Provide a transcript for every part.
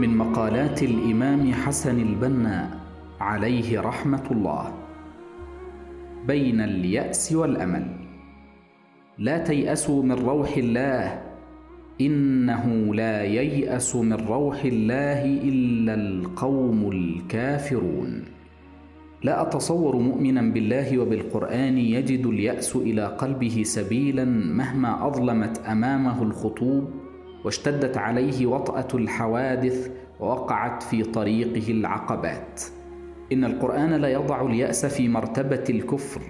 من مقالات الإمام حسن البنا عليه رحمة الله. بين اليأس والأمل. لا تياسوا من روح الله. إنه لا ييأس من روح الله إلا القوم الكافرون. لا أتصور مؤمنا بالله وبالقرآن يجد اليأس إلى قلبه سبيلا مهما أظلمت أمامه الخطوب. واشتدت عليه وطأة الحوادث ووقعت في طريقه العقبات. إن القرآن لا يضع اليأس في مرتبة الكفر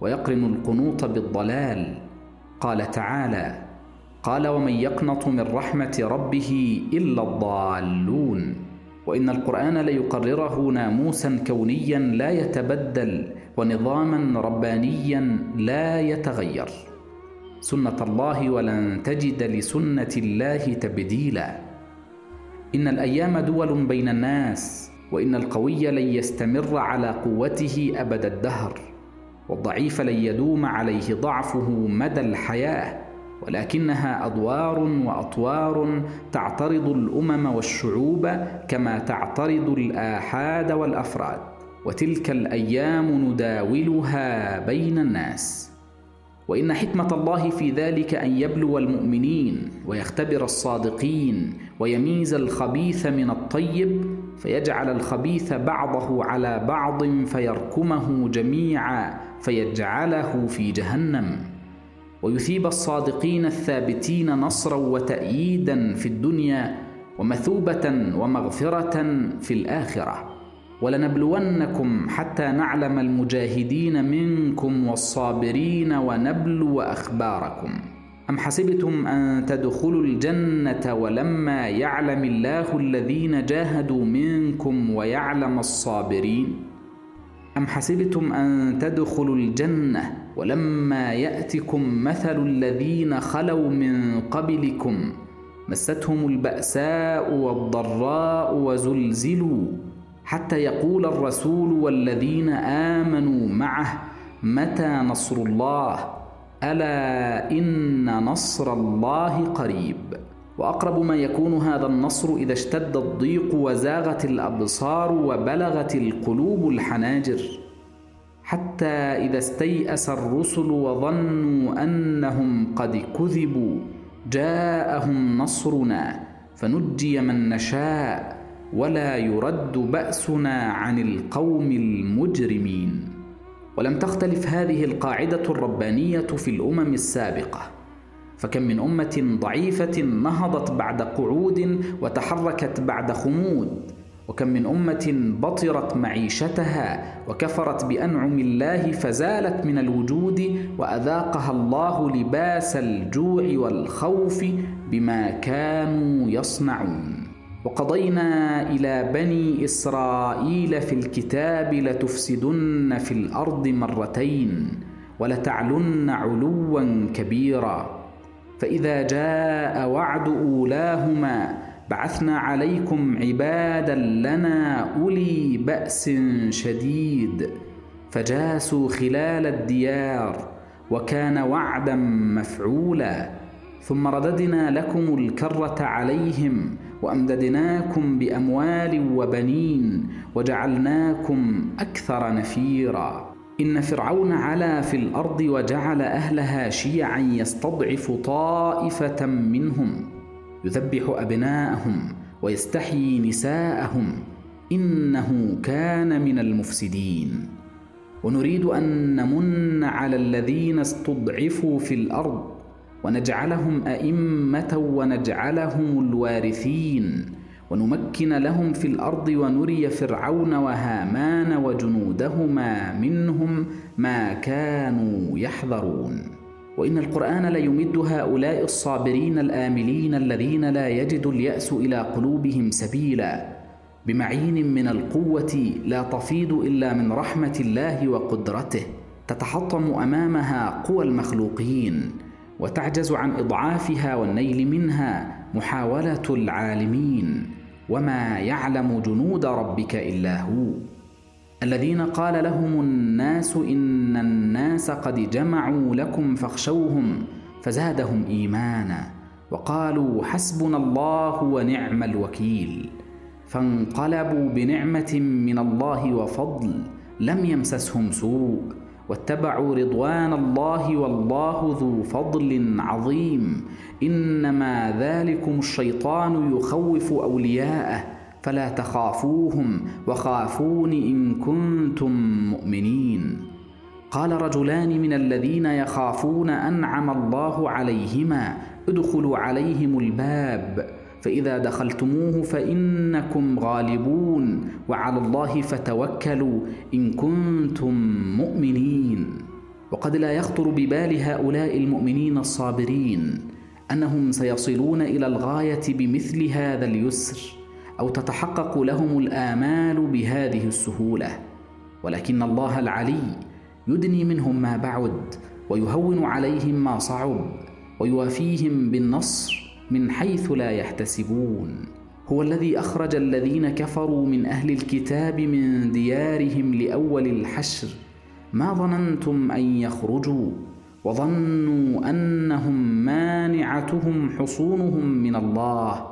ويقرن القنوط بالضلال. قال تعالى قال ومن يقنط من رحمة ربه إلا الضالون. وإن القرآن ليقرره ناموسا كونيا لا يتبدل ونظاما ربانيا لا يتغير. سنة الله ولن تجد لسنة الله تبديلا. إن الأيام دول بين الناس وإن القوي لن يستمر على قوته أبد الدهر والضعيف لن يدوم عليه ضعفه مدى الحياة ولكنها أدوار وأطوار تعترض الأمم والشعوب كما تعترض الآحاد والأفراد وتلك الأيام نداولها بين الناس. وإن حكمة الله في ذلك أن يبلو المؤمنين ويختبر الصادقين ويميز الخبيث من الطيب فيجعل الخبيث بعضه على بعض فيركمه جميعا فيجعله في جهنم. ويثيب الصادقين الثابتين نصرا وتأييدا في الدنيا ومثوبة ومغفرة في الآخرة. ولنبلونكم حتى نعلم المجاهدين منكم والصابرين ونبلو أخباركم. أم حسبتم أن تدخلوا الجنة ولما يعلم الله الذين جاهدوا منكم ويعلم الصابرين؟ أم حسبتم أن تدخلوا الجنة ولما يأتكم مثل الذين خلوا من قبلكم؟ مستهم البأساء والضراء وزلزلوا. حتى يقول الرسول والذين آمنوا معه متى نصر الله؟ ألا إن نصر الله قريب. وأقرب ما يكون هذا النصر إذا اشتد الضيق وزاغت الأبصار وبلغت القلوب الحناجر. حتى إذا استيأس الرسل وظنوا أنهم قد كذبوا جاءهم نصرنا فنجي من نشاء. ولا يرد بأسنا عن القوم المجرمين. ولم تختلف هذه القاعدة الربانية في الأمم السابقة. فكم من أمة ضعيفة نهضت بعد قعود وتحركت بعد خمود. وكم من أمة بطرت معيشتها وكفرت بأنعم الله فزالت من الوجود وأذاقها الله لباس الجوع والخوف بما كانوا يصنعون. وقضينا إلى بني إسرائيل في الكتاب لتفسدن في الأرض مرتين ولتعلن علوا كبيرا. فإذا جاء وعد أولاهما بعثنا عليكم عبادا لنا أولي بأس شديد. فجاسوا خلال الديار وكان وعدا مفعولا. ثم رددنا لكم الكرة عليهم وأمددناكم بأموال وبنين وجعلناكم أكثر نفيرا. إن فرعون علا في الأرض وجعل أهلها شيعا يستضعف طائفة منهم يذبح أبناءهم ويستحيي نساءهم إنه كان من المفسدين. ونريد أن نمن على الذين استضعفوا في الأرض ونجعلهم أئمة ونجعلهم الوارثين. ونمكن لهم في الأرض ونري فرعون وهامان وجنودهما منهم ما كانوا يحذرون. وإن القرآن ليمد هؤلاء الصابرين الآملين الذين لا يجد اليأس إلى قلوبهم سبيلا. بمعين من القوة لا تفيض إلا من رحمة الله وقدرته. تتحطم أمامها قوى المخلوقين. وتعجز عن إضعافها والنيل منها محاولة العالمين. وما يعلم جنود ربك إلا هو. الذين قال لهم الناس إن الناس قد جمعوا لكم فاخشوهم فزادهم إيمانا. وقالوا حسبنا الله ونعم الوكيل. فانقلبوا بنعمة من الله وفضل لم يمسسهم سوء. واتبعوا رضوان الله والله ذو فضل عظيم. إنما ذلكم الشيطان يخوف أولياءه فلا تخافوهم وخافون إن كنتم مؤمنين. قال رجلان من الذين يخافون أنعم الله عليهما ادخلوا عليهم الباب. فإذا دخلتموه فإنكم غالبون وعلى الله فتوكلوا إن كنتم مؤمنين. وقد لا يخطر ببال هؤلاء المؤمنين الصابرين أنهم سيصلون إلى الغاية بمثل هذا اليسر أو تتحقق لهم الآمال بهذه السهولة. ولكن الله العلي يدني منهم ما بعد ويهون عليهم ما صعب ويوافيهم بالنصر من حيث لا يحتسبون. هو الذي أخرج الذين كفروا من أهل الكتاب من ديارهم لأول الحشر ما ظننتم أن يخرجوا وظنوا أنهم مانعتهم حصونهم من الله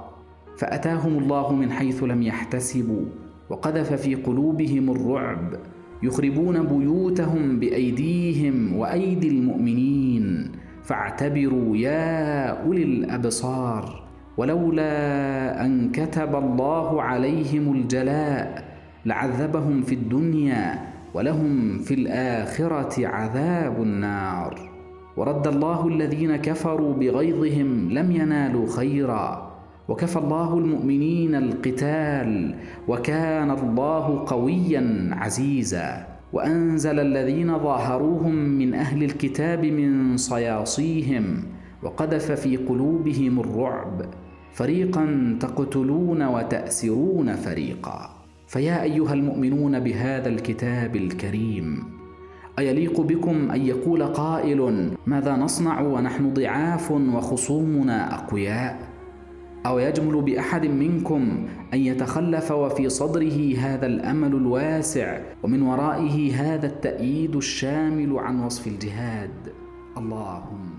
فأتاهم الله من حيث لم يحتسبوا وقذف في قلوبهم الرعب يخربون بيوتهم بأيديهم وأيدي المؤمنين فاعتبروا يا أولي الأبصار ولولا أن كتب الله عليهم الجلاء لعذبهم في الدنيا ولهم في الآخرة عذاب النار. ورد الله الذين كفروا بغيظهم لم ينالوا خيرا. وكفى الله المؤمنين القتال وكان الله قويا عزيزا. وأنزل الذين ظاهروهم من أهل الكتاب من صياصيهم وقذف في قلوبهم الرعب. فريقا تقتلون وتأسرون فريقا. فيا أيها المؤمنون بهذا الكتاب الكريم. أيليق بكم أن يقول قائل ماذا نصنع ونحن ضعاف وخصومنا أقوياء؟ أو يجمل بأحد منكم أن يتخلف وفي صدره هذا الأمل الواسع ومن ورائه هذا التأييد الشامل عن وصف الجهاد. اللهم